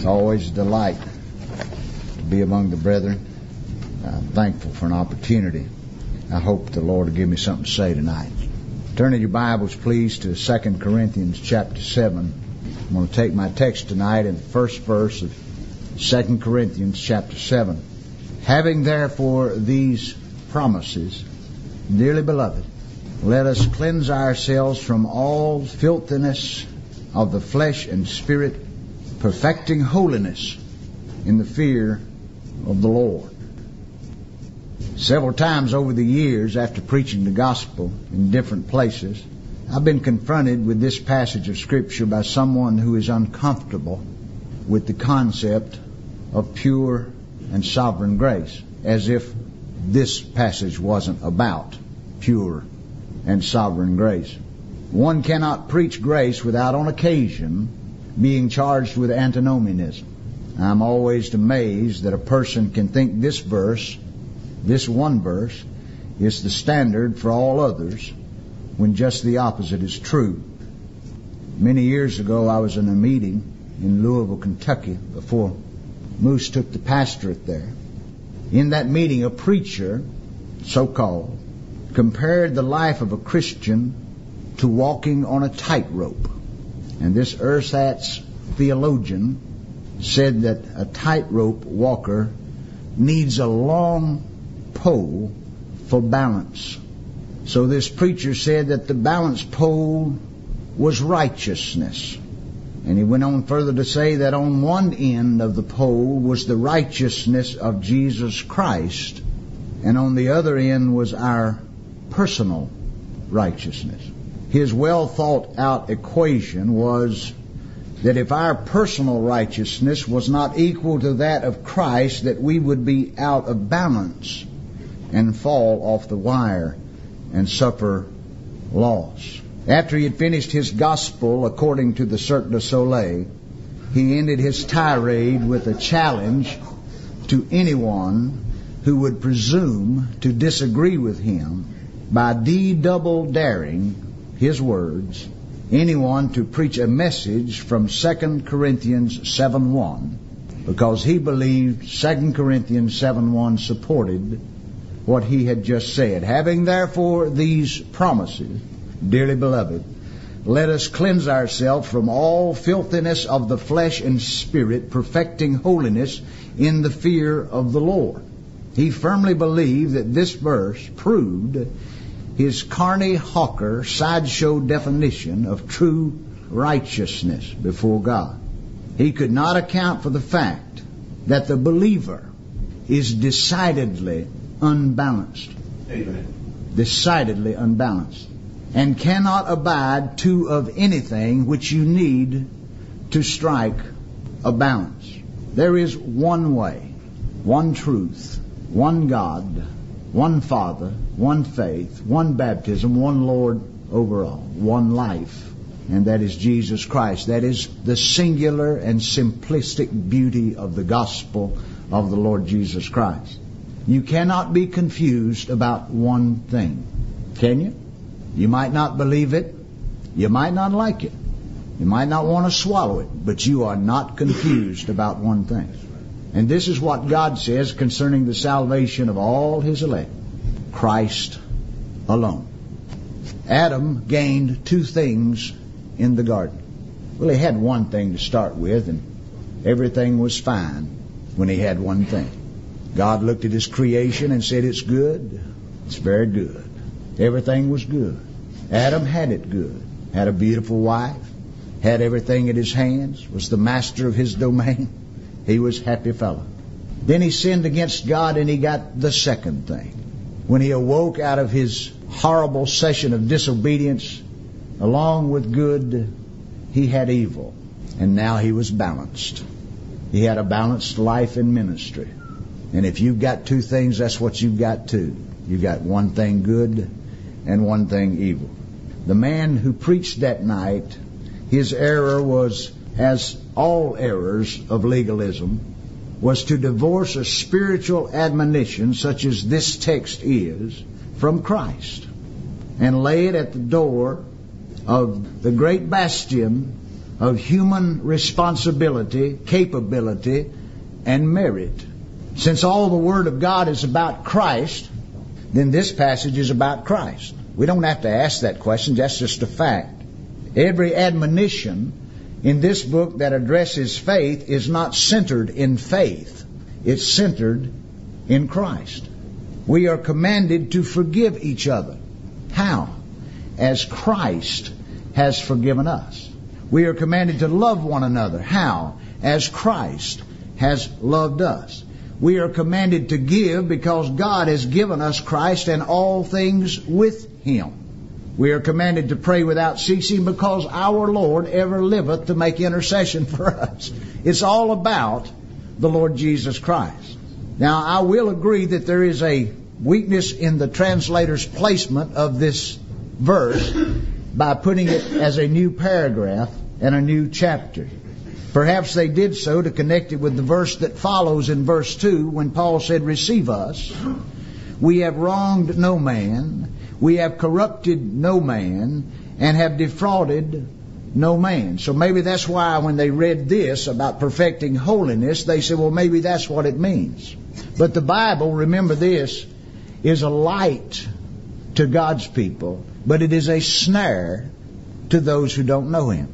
It's always a delight to be among the brethren. I'm thankful for an opportunity. I hope the Lord will give me something to say tonight. Turn in your Bibles, please, to 2 Corinthians chapter 7. I'm going to take my text tonight in the first verse of 2 Corinthians chapter 7. Having therefore these promises, dearly beloved, let us cleanse ourselves from all filthiness of the flesh and spirit, perfecting holiness in the fear of the Lord. Several times over the years, after preaching the gospel in different places, I've been confronted with this passage of Scripture by someone who is uncomfortable with the concept of pure and sovereign grace, as if this passage wasn't about pure and sovereign grace. One cannot preach grace without on occasion being charged with antinomianism. I'm always amazed that a person can think this verse, this one verse, is the standard for all others when just the opposite is true. Many years ago, I was in a meeting in Louisville, Kentucky, before Moose took the pastorate there. In that meeting, a preacher, so called, compared the life of a Christian to walking on a tightrope. And this ersatz theologian said that a tightrope walker needs a long pole for balance. So this preacher said that the balance pole was righteousness. And he went on further to say that on one end of the pole was the righteousness of Jesus Christ, and on the other end was our personal righteousness. His well thought out equation was that if our personal righteousness was not equal to that of Christ, that we would be out of balance and fall off the wire and suffer loss. After he had finished his gospel according to the Cirque du Soleil, he ended his tirade with a challenge to anyone who would presume to disagree with him by de double daring his words anyone to preach a message from 2 Corinthians 7:1 because he believed 2 Corinthians 7:1 supported what he had just said. Having therefore these promises dearly beloved let us cleanse ourselves from all filthiness of the flesh and spirit perfecting holiness in the fear of the Lord. He firmly believed that this verse proved his Carney Hawker sideshow definition of true righteousness before God. He could not account for the fact that the believer is decidedly unbalanced. Amen. Decidedly unbalanced. And cannot abide two of anything which you need to strike a balance. There is one way, one truth, one God, one Father, one faith, one baptism, one Lord over all, one life, and that is Jesus Christ. That is the singular and simplistic beauty of the gospel of the Lord Jesus Christ. You cannot be confused about one thing, can you? You might not believe it, you might not like it, you might not want to swallow it, but you are not confused about one thing. And this is what God says concerning the salvation of all his elect Christ alone. Adam gained two things in the garden. Well, he had one thing to start with, and everything was fine when he had one thing. God looked at his creation and said, It's good. It's very good. Everything was good. Adam had it good. Had a beautiful wife. Had everything at his hands. Was the master of his domain. He was happy fellow. Then he sinned against God and he got the second thing. When he awoke out of his horrible session of disobedience, along with good, he had evil. And now he was balanced. He had a balanced life in ministry. And if you've got two things, that's what you've got too. You've got one thing good and one thing evil. The man who preached that night, his error was, as all errors of legalism, was to divorce a spiritual admonition such as this text is from Christ and lay it at the door of the great bastion of human responsibility, capability, and merit. Since all the Word of God is about Christ, then this passage is about Christ. We don't have to ask that question, that's just a fact. Every admonition in this book that addresses faith is not centered in faith, it's centered in Christ. We are commanded to forgive each other. How? As Christ has forgiven us. We are commanded to love one another. How? As Christ has loved us. We are commanded to give because God has given us Christ and all things with Him. We are commanded to pray without ceasing because our Lord ever liveth to make intercession for us. It's all about the Lord Jesus Christ. Now, I will agree that there is a weakness in the translator's placement of this verse by putting it as a new paragraph and a new chapter. Perhaps they did so to connect it with the verse that follows in verse 2 when Paul said, Receive us. We have wronged no man, we have corrupted no man, and have defrauded no man. So maybe that's why when they read this about perfecting holiness, they said, well, maybe that's what it means. But the Bible, remember this, is a light to God's people, but it is a snare to those who don't know Him.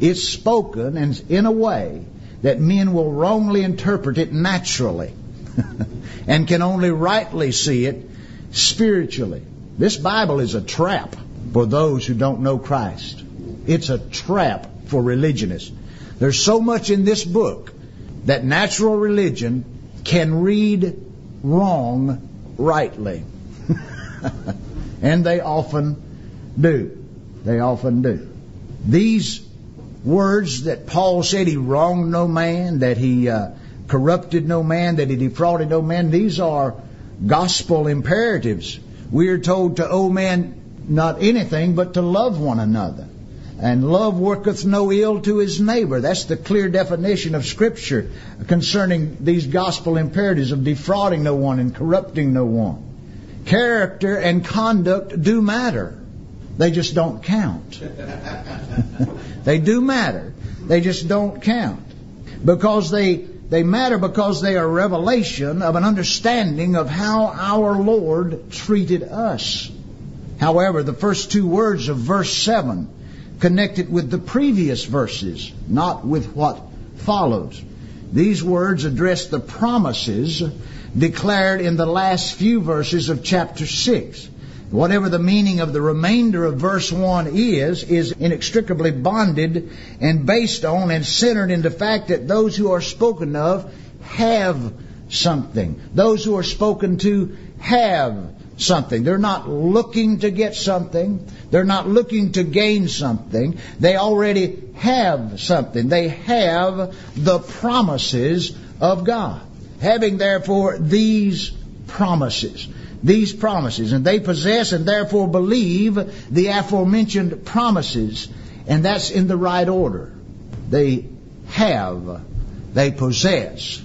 It's spoken and in a way that men will wrongly interpret it naturally and can only rightly see it spiritually. This Bible is a trap for those who don't know Christ. It's a trap for religionists. There's so much in this book that natural religion can read wrong rightly. and they often do. They often do. These words that Paul said he wronged no man, that he uh, corrupted no man, that he defrauded no man, these are gospel imperatives. We are told to owe man not anything but to love one another. And love worketh no ill to his neighbor. That's the clear definition of Scripture concerning these gospel imperatives of defrauding no one and corrupting no one. Character and conduct do matter. They just don't count. they do matter. They just don't count. Because they, they matter because they are revelation of an understanding of how our Lord treated us. However, the first two words of verse 7 connect it with the previous verses, not with what follows. These words address the promises declared in the last few verses of chapter 6. Whatever the meaning of the remainder of verse 1 is, is inextricably bonded and based on and centered in the fact that those who are spoken of have something. Those who are spoken to have something. They're not looking to get something. They're not looking to gain something. They already have something. They have the promises of God. Having therefore these promises these promises. And they possess and therefore believe the aforementioned promises. And that's in the right order. They have, they possess,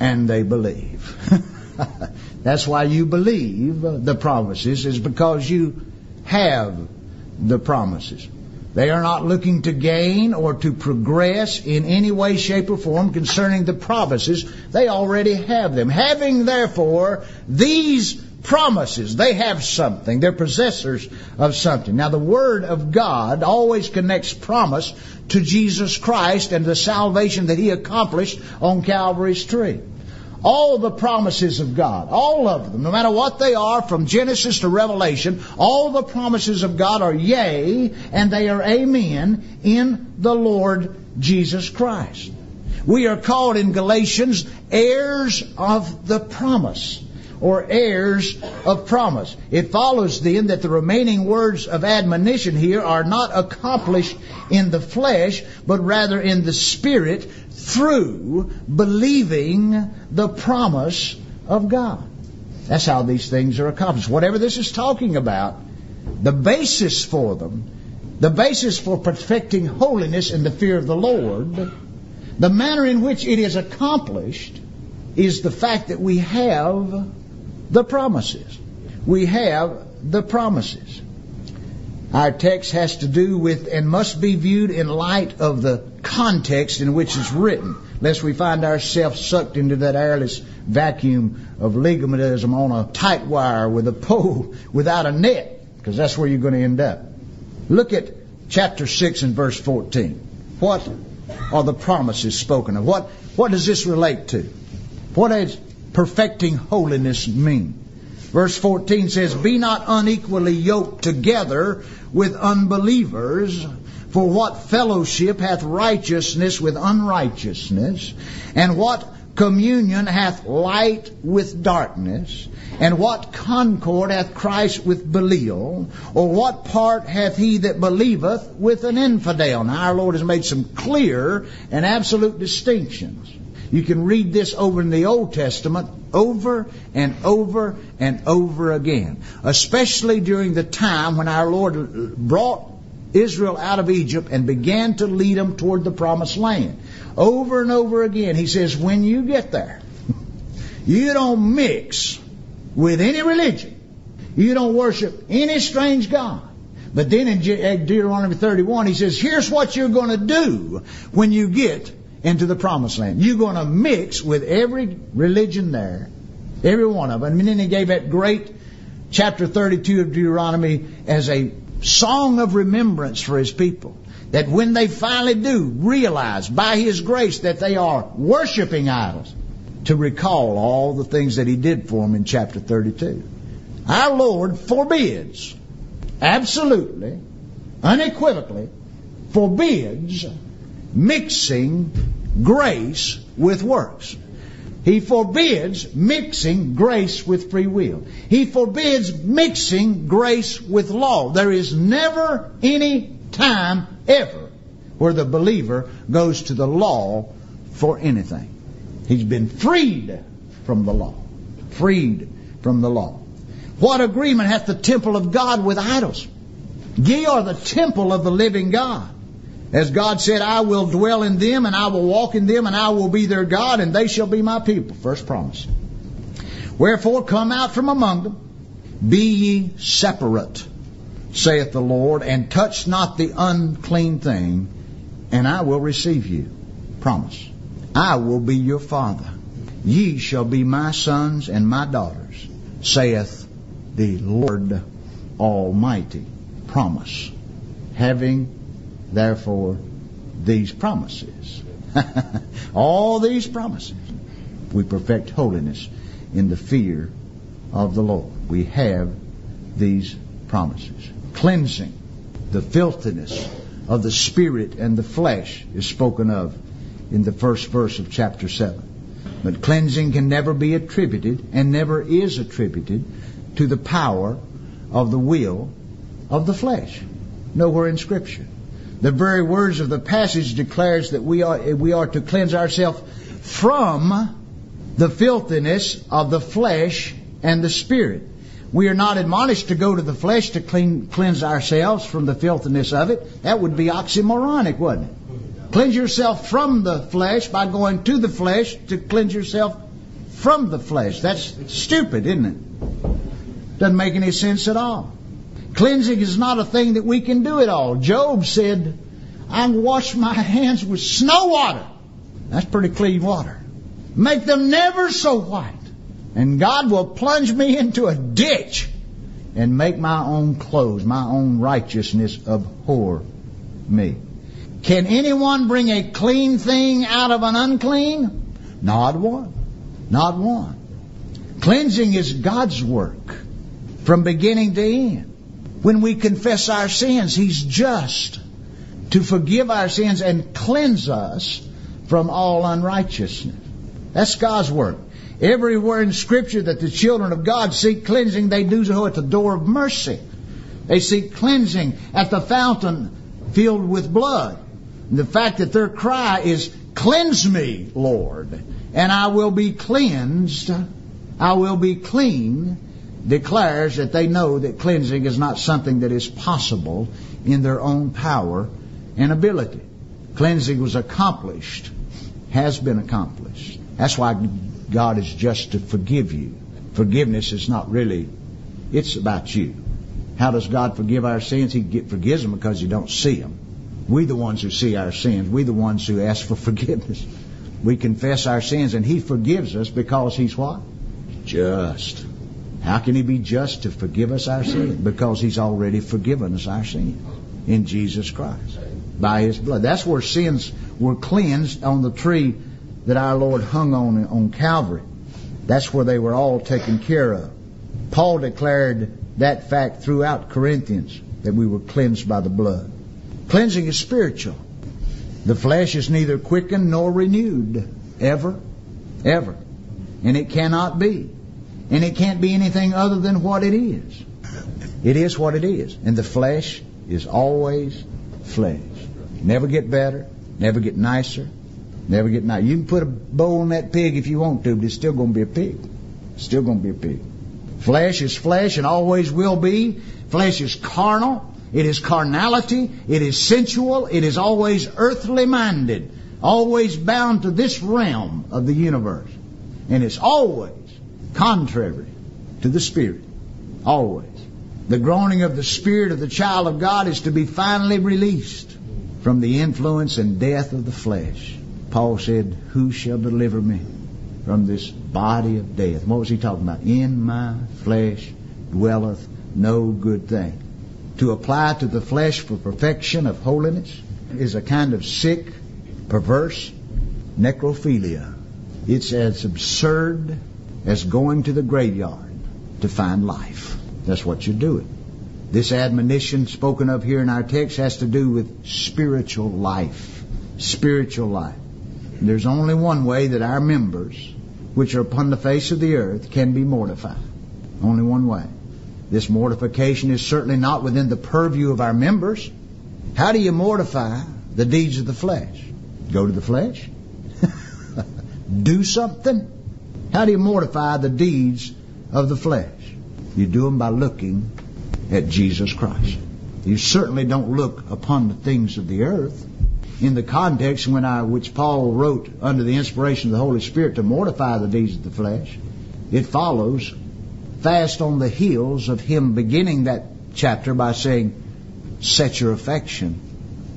and they believe. that's why you believe the promises, is because you have the promises. They are not looking to gain or to progress in any way, shape, or form concerning the promises. They already have them. Having therefore these promises. They have something. They're possessors of something. Now, the Word of God always connects promise to Jesus Christ and the salvation that He accomplished on Calvary's tree. All the promises of God, all of them, no matter what they are, from Genesis to Revelation, all the promises of God are yea, and they are amen in the Lord Jesus Christ. We are called in Galatians heirs of the promise or heirs of promise. It follows then that the remaining words of admonition here are not accomplished in the flesh, but rather in the spirit through believing the promise of God. That's how these things are accomplished. Whatever this is talking about, the basis for them, the basis for perfecting holiness in the fear of the Lord, the manner in which it is accomplished is the fact that we have the promises. We have the promises. Our text has to do with and must be viewed in light of the context in which it's written, lest we find ourselves sucked into that airless vacuum of legalism on a tight wire with a pole without a net, because that's where you're going to end up. Look at chapter 6 and verse 14. What are the promises spoken of? What, what does this relate to? What does perfecting holiness mean? Verse 14 says, Be not unequally yoked together with unbelievers, for what fellowship hath righteousness with unrighteousness? And what communion hath light with darkness? And what concord hath Christ with Belial? Or what part hath he that believeth with an infidel? Now our Lord has made some clear and absolute distinctions. You can read this over in the Old Testament over and over and over again, especially during the time when our Lord brought Israel out of Egypt and began to lead them toward the promised land. Over and over again, he says, when you get there, you don't mix with any religion. You don't worship any strange God. But then in Deuteronomy 31, he says, here's what you're going to do when you get into the promised land. You're going to mix with every religion there, every one of them. And then he gave that great chapter 32 of Deuteronomy as a song of remembrance for his people. That when they finally do realize by his grace that they are worshiping idols, to recall all the things that he did for them in chapter 32. Our Lord forbids, absolutely, unequivocally, forbids mixing grace with works. He forbids mixing grace with free will. He forbids mixing grace with law. There is never any time ever where the believer goes to the law for anything. He's been freed from the law. Freed from the law. What agreement hath the temple of God with idols? Ye are the temple of the living God. As God said, I will dwell in them and I will walk in them and I will be their God and they shall be my people. First promise. Wherefore come out from among them, be ye separate, saith the Lord, and touch not the unclean thing, and I will receive you. Promise. I will be your father. Ye shall be my sons and my daughters, saith the Lord Almighty. Promise. Having therefore these promises. All these promises. We perfect holiness in the fear of the Lord. We have these promises. Cleansing the filthiness of the spirit and the flesh is spoken of in the first verse of chapter 7. But cleansing can never be attributed and never is attributed to the power of the will of the flesh. Nowhere in Scripture. The very words of the passage declares that we are, we are to cleanse ourselves from the filthiness of the flesh and the spirit. We are not admonished to go to the flesh to clean, cleanse ourselves from the filthiness of it. That would be oxymoronic, wouldn't it? Cleanse yourself from the flesh by going to the flesh to cleanse yourself from the flesh. That's stupid, isn't it? Doesn't make any sense at all. Cleansing is not a thing that we can do at all. Job said, I wash my hands with snow water. That's pretty clean water. Make them never so white. And God will plunge me into a ditch and make my own clothes, my own righteousness abhor me. Can anyone bring a clean thing out of an unclean? Not one. Not one. Cleansing is God's work from beginning to end when we confess our sins, He's just to forgive our sins and cleanse us from all unrighteousness. That's God's work. Everywhere in Scripture that the children of God seek cleansing, they do so at the door of mercy. They seek cleansing at the fountain filled with blood. And the fact that their cry is, Cleanse me, Lord, and I will be cleansed, I will be clean, declares that they know that cleansing is not something that is possible in their own power and ability. Cleansing was accomplished, has been accomplished. That's why God is just to forgive you. Forgiveness is not really, it's about you. How does God forgive our sins? He forgives them because you don't see them. We the ones who see our sins. We the ones who ask for forgiveness. We confess our sins and He forgives us because He's what? Just. How can He be just to forgive us our sins? Because He's already forgiven us our sins in Jesus Christ by His blood. That's where sins were cleansed on the tree that our Lord hung on on Calvary. That's where they were all taken care of. Paul declared that fact throughout Corinthians that we were cleansed by the blood. Cleansing is spiritual. The flesh is neither quickened nor renewed ever, ever. And it cannot be. And it can't be anything other than what it is. It is what it is. And the flesh is always flesh. Never get better, never get nicer, never get nicer. You can put a bow on that pig if you want to, but it's still going to be a pig. Still going to be a pig. Flesh is flesh and always will be. Flesh is carnal. It is carnality. It is sensual. It is always earthly minded. Always bound to this realm of the universe. And it's always contrary to the Spirit. Always. The groaning of the Spirit of the child of God is to be finally released from the influence and death of the flesh. Paul said, Who shall deliver me from this body of death? What was he talking about? In my flesh dwelleth no good thing. To apply to the flesh for perfection of holiness is a kind of sick, perverse necrophilia. It's as absurd as going to the graveyard to find life. That's what you're doing. This admonition spoken of here in our text has to do with spiritual life. Spiritual life. There's only one way that our members, which are upon the face of the earth, can be mortified. Only one way. This mortification is certainly not within the purview of our members. How do you mortify the deeds of the flesh? Go to the flesh? do something? How do you mortify the deeds of the flesh? You do them by looking at Jesus Christ. You certainly don't look upon the things of the earth. In the context when I, which Paul wrote under the inspiration of the Holy Spirit to mortify the deeds of the flesh, it follows fast on the heels of him beginning that chapter by saying, set your affection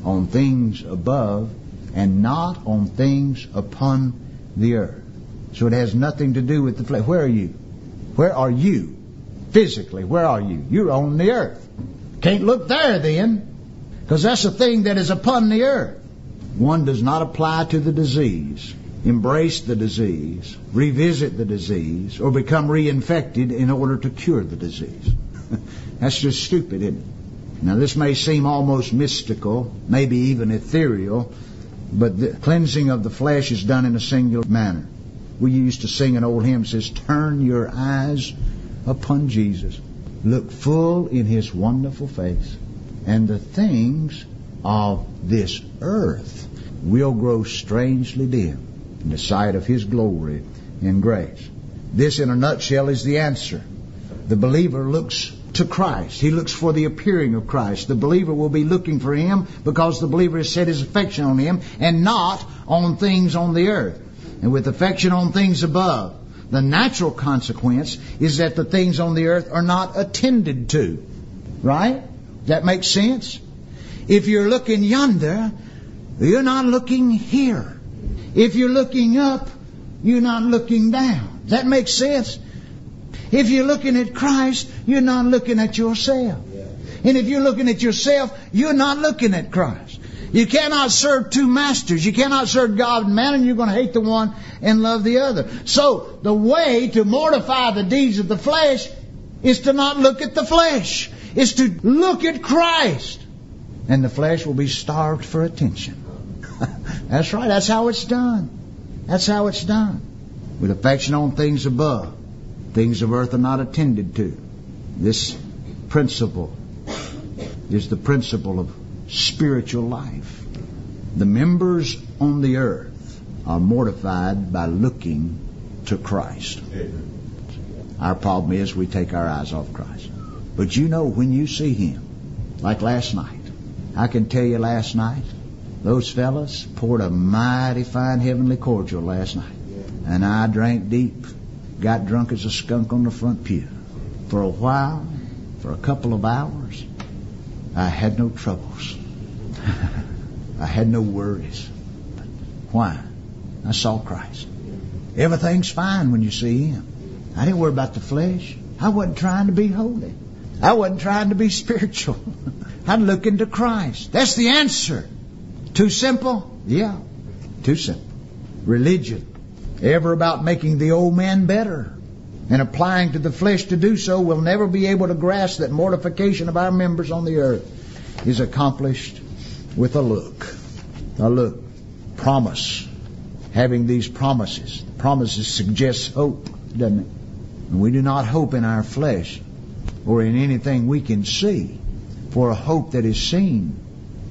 on things above and not on things upon the earth. So it has nothing to do with the flesh. Where are you? Where are you? Physically, where are you? You're on the earth. Can't look there then, because that's a thing that is upon the earth. One does not apply to the disease, embrace the disease, revisit the disease, or become reinfected in order to cure the disease. that's just stupid, isn't it? Now, this may seem almost mystical, maybe even ethereal, but the cleansing of the flesh is done in a singular manner. We used to sing an old hymn that says, Turn your eyes upon Jesus. Look full in his wonderful face, and the things of this earth will grow strangely dim in the sight of his glory and grace. This, in a nutshell, is the answer. The believer looks to Christ. He looks for the appearing of Christ. The believer will be looking for Him because the believer has set his affection on Him and not on things on the earth and with affection on things above. The natural consequence is that the things on the earth are not attended to. Right? That makes sense? If you're looking yonder, you're not looking here. If you're looking up, you're not looking down. That makes sense? If you're looking at Christ, you're not looking at yourself. And if you're looking at yourself, you're not looking at Christ. You cannot serve two masters. You cannot serve God and man, and you're going to hate the one and love the other. So, the way to mortify the deeds of the flesh is to not look at the flesh. Is to look at Christ. And the flesh will be starved for attention. that's right. That's how it's done. That's how it's done. With affection on things above. Things of earth are not attended to. This principle is the principle of spiritual life. The members on the earth are mortified by looking to Christ. Our problem is we take our eyes off Christ. But you know when you see Him, like last night, I can tell you last night, those fellas poured a mighty fine heavenly cordial last night. And I drank deep, got drunk as a skunk on the front pew. For a while, for a couple of hours, I had no troubles. I had no worries. Why? I saw Christ. Everything's fine when you see Him. I didn't worry about the flesh. I wasn't trying to be holy. I wasn't trying to be spiritual. I'd look into Christ. That's the answer. Too simple? Yeah. Too simple. Religion. Ever about making the old man better and applying to the flesh to do so will never be able to grasp that mortification of our members on the earth is accomplished with a look. A look. Promise. Having these promises. Promises suggest hope, doesn't it? And we do not hope in our flesh or in anything we can see. For a hope that is seen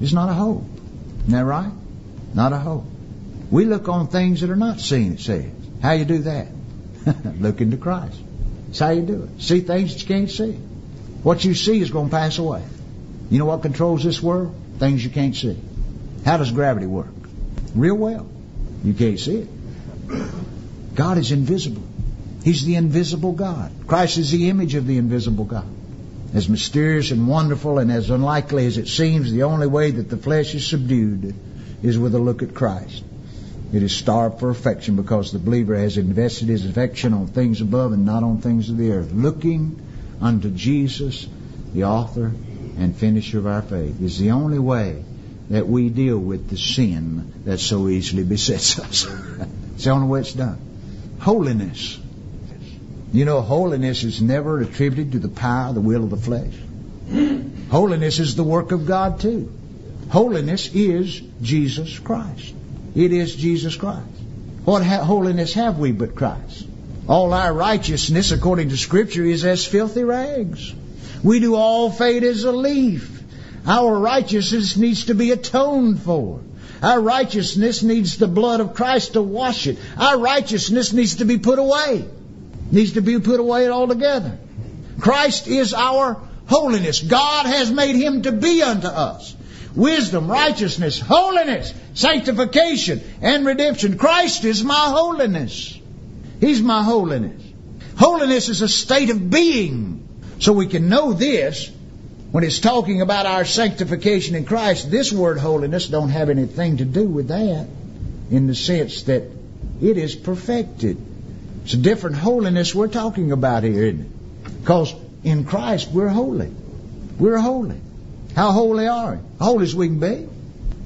is not a hope. Isn't that right? Not a hope. We look on things that are not seen, it says. How you do that? look into Christ. That's how you do it. See things that you can't see. What you see is going to pass away. You know what controls this world? Things you can't see. How does gravity work? Real well. You can't see it. God is invisible. He's the invisible God. Christ is the image of the invisible God. As mysterious and wonderful and as unlikely as it seems, the only way that the flesh is subdued is with a look at Christ. It is starved for affection because the believer has invested his affection on things above and not on things of the earth. Looking unto Jesus, the author and finisher of our faith, is the only way that we deal with the sin that so easily besets us. it's the only way it's done. Holiness. You know, holiness is never attributed to the power, the will of the flesh. Holiness is the work of God too. Holiness is Jesus Christ. It is Jesus Christ. What ha- holiness have we but Christ? All our righteousness, according to Scripture, is as filthy rags. We do all fade as a leaf. Our righteousness needs to be atoned for. Our righteousness needs the blood of Christ to wash it. Our righteousness needs to be put away. Needs to be put away altogether. Christ is our holiness. God has made him to be unto us wisdom, righteousness, holiness, sanctification, and redemption. Christ is my holiness. He's my holiness. Holiness is a state of being. So we can know this when it's talking about our sanctification in Christ. This word holiness don't have anything to do with that in the sense that it is perfected. It's a different holiness we're talking about here? Because in Christ we're holy. We're holy. How holy are we? Holy as we can be.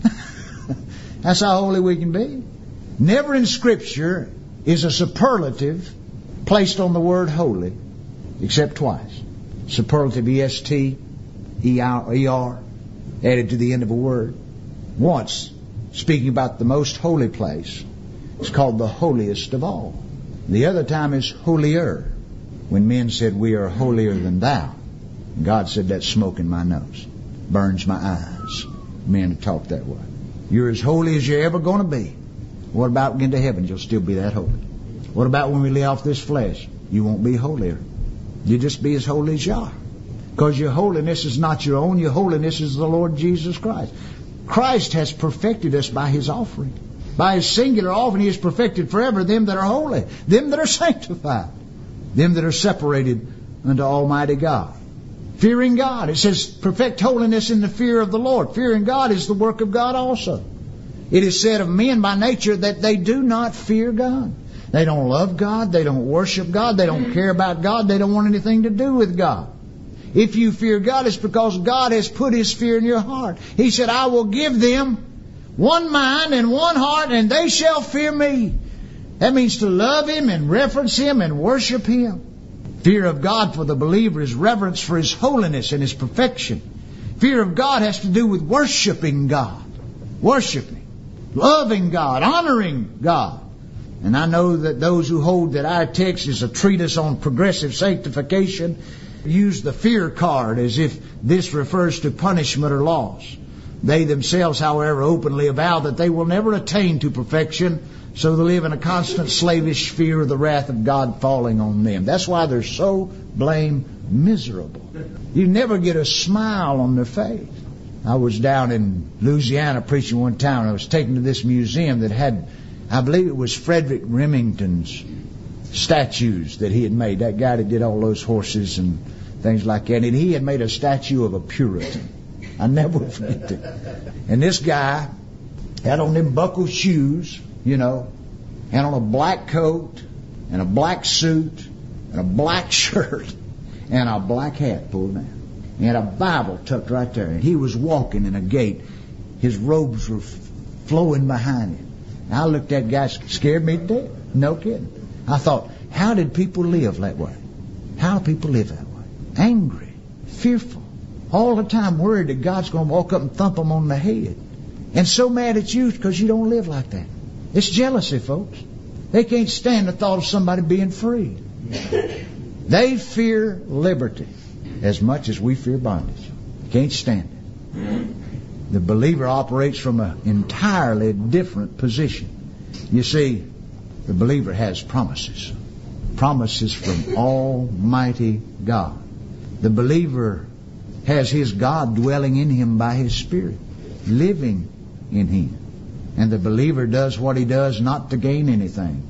That's how holy we can be. Never in Scripture is a superlative placed on the word holy, except twice. Superlative E-S-T, E-R, added to the end of a word. Once, speaking about the most holy place, it's called the holiest of all. The other time is holier, when men said, We are holier than thou. God said, That's smoke in my nose burns my eyes. Men talk that way. You're as holy as you're ever going to be. What about when to heaven? You'll still be that holy. What about when we lay off this flesh? You won't be holier. You'll just be as holy as you are. Because your holiness is not your own. Your holiness is the Lord Jesus Christ. Christ has perfected us by His offering. By His singular offering, He has perfected forever them that are holy, them that are sanctified, them that are separated unto Almighty God. Fearing God. It says, perfect holiness in the fear of the Lord. Fearing God is the work of God also. It is said of men by nature that they do not fear God. They don't love God. They don't worship God. They don't care about God. They don't want anything to do with God. If you fear God, it's because God has put His fear in your heart. He said, I will give them one mind and one heart, and they shall fear me. That means to love Him and reverence Him and worship Him. Fear of God for the believer is reverence for His holiness and His perfection. Fear of God has to do with worshiping God. Worshiping. Loving God. Honoring God. And I know that those who hold that our text is a treatise on progressive sanctification use the fear card as if this refers to punishment or loss. They themselves, however, openly avow that they will never attain to perfection so they live in a constant slavish fear of the wrath of God falling on them. That's why they're so blame miserable. You never get a smile on their face. I was down in Louisiana preaching one time. I was taken to this museum that had, I believe it was Frederic Remington's statues that he had made. That guy that did all those horses and things like that. And he had made a statue of a Puritan. I never forget it. And this guy had on them buckled shoes, you know, had on a black coat and a black suit and a black shirt and a black hat pulled down. He had a Bible tucked right there. And he was walking in a gate. His robes were flowing behind him. I looked at that guy, scared me to death. No kidding. I thought, how did people live that way? How do people live that way? Angry, fearful, all the time worried that God's going to walk up and thump them on the head. And so mad at you because you don't live like that. It's jealousy, folks. They can't stand the thought of somebody being free. They fear liberty as much as we fear bondage. Can't stand it. The believer operates from an entirely different position. You see, the believer has promises. Promises from Almighty God. The believer has his God dwelling in him by his Spirit, living in him. And the believer does what he does not to gain anything.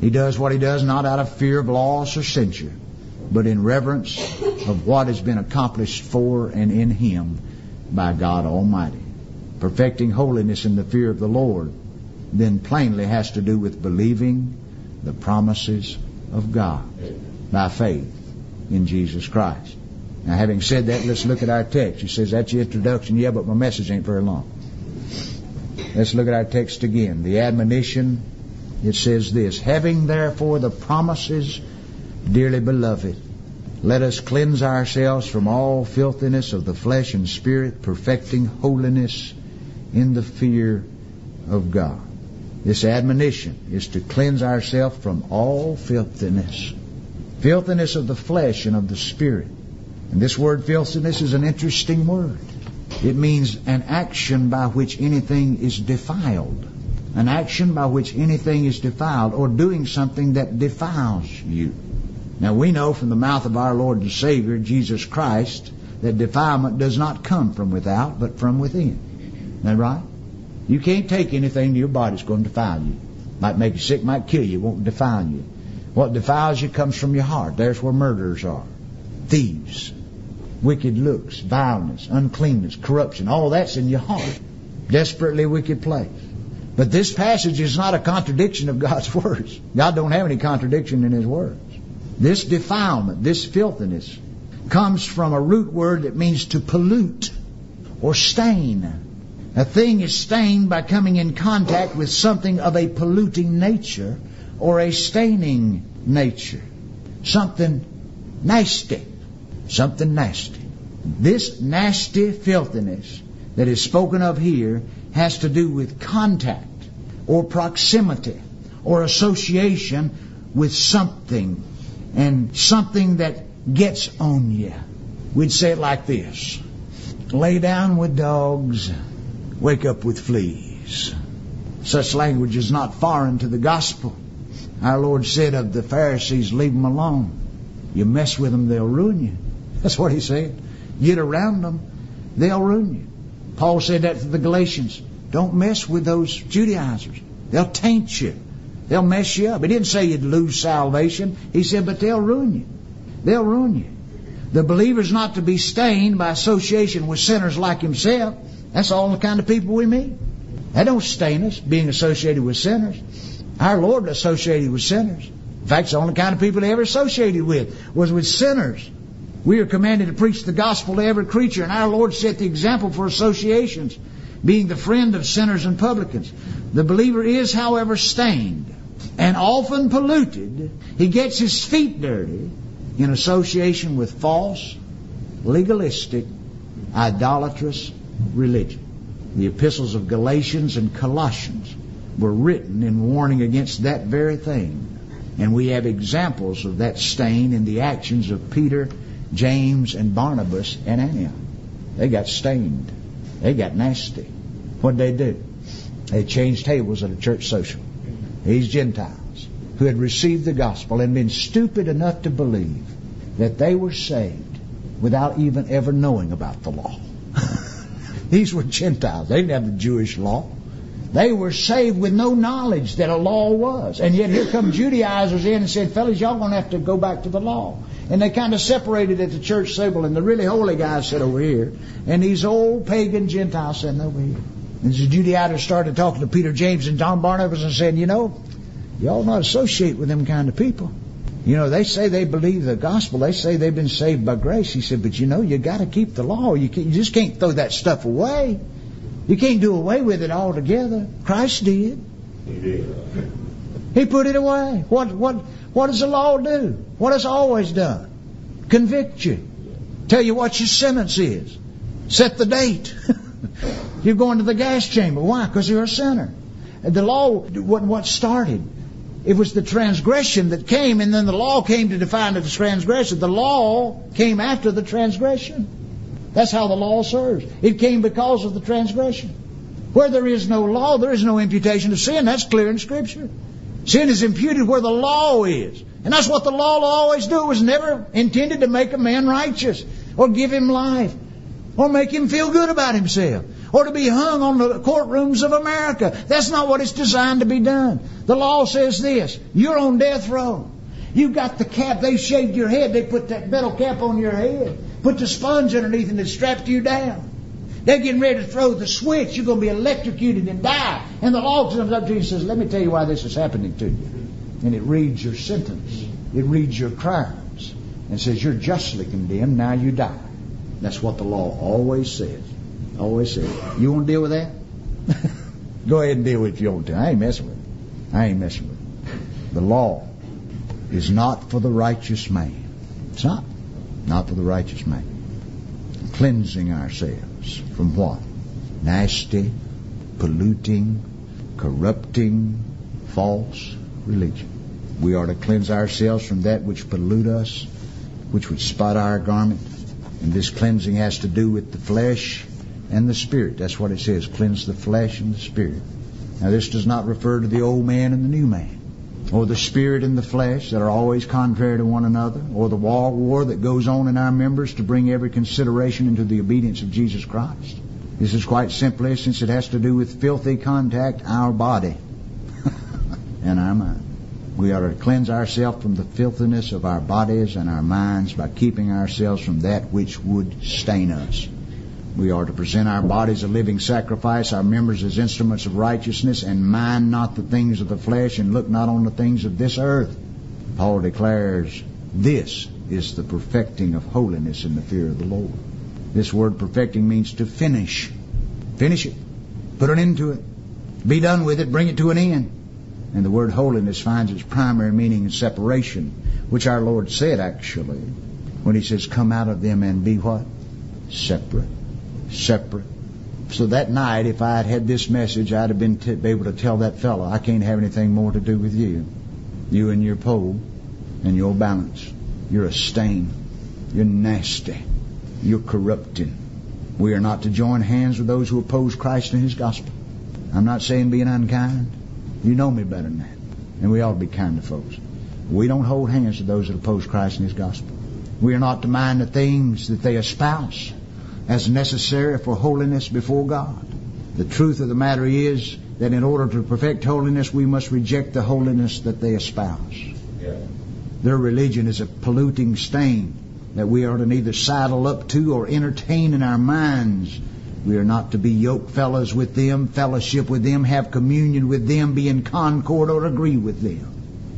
He does what he does not out of fear of loss or censure, but in reverence of what has been accomplished for and in him by God Almighty. Perfecting holiness in the fear of the Lord then plainly has to do with believing the promises of God by faith in Jesus Christ. Now, having said that, let's look at our text. He says, That's your introduction. Yeah, but my message ain't very long. Let's look at our text again. The admonition, it says this Having therefore the promises, dearly beloved, let us cleanse ourselves from all filthiness of the flesh and spirit, perfecting holiness in the fear of God. This admonition is to cleanse ourselves from all filthiness. Filthiness of the flesh and of the spirit. And this word filthiness is an interesting word. It means an action by which anything is defiled. An action by which anything is defiled or doing something that defiles you. Now we know from the mouth of our Lord and Savior, Jesus Christ, that defilement does not come from without, but from within. That right? You can't take anything to your body that's going to defile you. Might make you sick, might kill you, won't defile you. What defiles you comes from your heart. There's where murderers are. Thieves, wicked looks, vileness, uncleanness, corruption, all that's in your heart. Desperately wicked place. But this passage is not a contradiction of God's words. God don't have any contradiction in His words. This defilement, this filthiness, comes from a root word that means to pollute or stain. A thing is stained by coming in contact with something of a polluting nature or a staining nature. Something nasty. Something nasty. This nasty filthiness that is spoken of here has to do with contact or proximity or association with something and something that gets on you. We'd say it like this lay down with dogs, wake up with fleas. Such language is not foreign to the gospel. Our Lord said of the Pharisees, leave them alone. You mess with them, they'll ruin you. That's what he said. Get around them, they'll ruin you. Paul said that to the Galatians. Don't mess with those Judaizers. They'll taint you. They'll mess you up. He didn't say you'd lose salvation. He said, but they'll ruin you. They'll ruin you. The believer's not to be stained by association with sinners like himself. That's all the kind of people we meet. That don't stain us, being associated with sinners. Our Lord associated with sinners. In fact, the only kind of people he ever associated with was with sinners. We are commanded to preach the gospel to every creature, and our Lord set the example for associations, being the friend of sinners and publicans. The believer is, however, stained and often polluted. He gets his feet dirty in association with false, legalistic, idolatrous religion. The epistles of Galatians and Colossians were written in warning against that very thing. And we have examples of that stain in the actions of Peter, James, and Barnabas and Antioch. They got stained. They got nasty. What'd they do? They changed tables at a church social. These Gentiles who had received the gospel and been stupid enough to believe that they were saved without even ever knowing about the law. These were Gentiles. They didn't have the Jewish law. They were saved with no knowledge that a law was. And yet here come Judaizers in and said, fellas, y'all going to have to go back to the law. And they kind of separated at the church table, and the really holy guys sat over here, and these old pagan Gentiles sitting over here. And the Judaizers started talking to Peter James and John Barnabas and said, you know, y'all not associate with them kind of people. You know, they say they believe the gospel. They say they've been saved by grace. He said, but you know, you got to keep the law. You, you just can't throw that stuff away. You can't do away with it altogether. Christ did. He did. He put it away. What what what does the law do? What has always done? Convict you. Tell you what your sentence is. Set the date. you're going to the gas chamber. Why? Because you're a sinner. The law wasn't what started. It was the transgression that came, and then the law came to define the transgression. The law came after the transgression. That's how the law serves. It came because of the transgression. Where there is no law, there is no imputation of sin. That's clear in Scripture. Sin is imputed where the law is. And that's what the law will always do. It was never intended to make a man righteous or give him life or make him feel good about himself or to be hung on the courtrooms of America. That's not what it's designed to be done. The law says this. You're on death row. You got the cap. They shaved your head. They put that metal cap on your head. Put the sponge underneath and it strapped you down. They're getting ready to throw the switch. You're going to be electrocuted and die. And the law comes up to you and says, let me tell you why this is happening to you. And it reads your sentence. It reads your crimes. And says, you're justly condemned. Now you die. That's what the law always says. Always says. You want to deal with that? Go ahead and deal with it if you want to. I ain't messing with it. I ain't messing with it. The law is not for the righteous man. It's not. Not for the righteous man. Cleansing ourselves from what? Nasty, polluting, corrupting, false religion. We are to cleanse ourselves from that which pollute us, which would spot our garment. And this cleansing has to do with the flesh and the spirit. That's what it says. Cleanse the flesh and the spirit. Now this does not refer to the old man and the new man or the spirit and the flesh that are always contrary to one another, or the war war that goes on in our members to bring every consideration into the obedience of Jesus Christ. This is quite simply, since it has to do with filthy contact, our body and our mind. We are to cleanse ourselves from the filthiness of our bodies and our minds by keeping ourselves from that which would stain us. We are to present our bodies a living sacrifice, our members as instruments of righteousness, and mind not the things of the flesh, and look not on the things of this earth. Paul declares, this is the perfecting of holiness in the fear of the Lord. This word perfecting means to finish. Finish it. Put an end to it. Be done with it. Bring it to an end. And the word holiness finds its primary meaning in separation, which our Lord said actually when he says, come out of them and be what? Separate separate. So that night, if I had had this message, I'd have been t- able to tell that fellow, I can't have anything more to do with you. You and your pole and your balance. You're a stain. You're nasty. You're corrupting. We are not to join hands with those who oppose Christ and His gospel. I'm not saying being unkind. You know me better than that. And we ought to be kind to folks. We don't hold hands with those that oppose Christ and His gospel. We are not to mind the things that they espouse as necessary for holiness before God. The truth of the matter is that in order to perfect holiness, we must reject the holiness that they espouse. Yeah. Their religion is a polluting stain that we are to neither saddle up to or entertain in our minds. We are not to be yoke fellows with them, fellowship with them, have communion with them, be in concord or agree with them.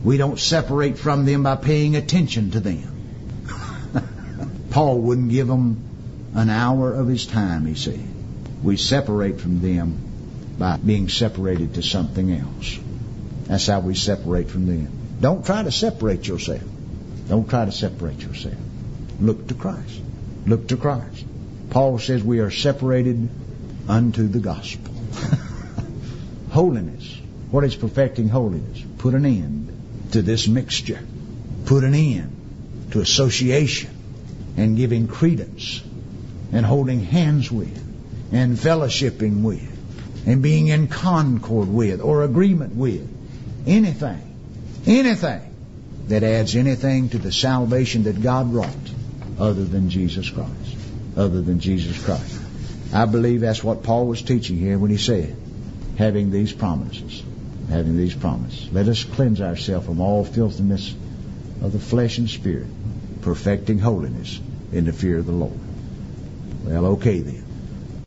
We don't separate from them by paying attention to them. Paul wouldn't give them an hour of his time, he said. We separate from them by being separated to something else. That's how we separate from them. Don't try to separate yourself. Don't try to separate yourself. Look to Christ. Look to Christ. Paul says we are separated unto the gospel. holiness. What is perfecting holiness? Put an end to this mixture. Put an end to association and giving credence and holding hands with and fellowshipping with and being in concord with or agreement with anything, anything that adds anything to the salvation that God wrought other than Jesus Christ. Other than Jesus Christ. I believe that's what Paul was teaching here when he said, having these promises. Having these promises. Let us cleanse ourselves from all filthiness of the flesh and spirit, perfecting holiness in the fear of the Lord. Well, okay then.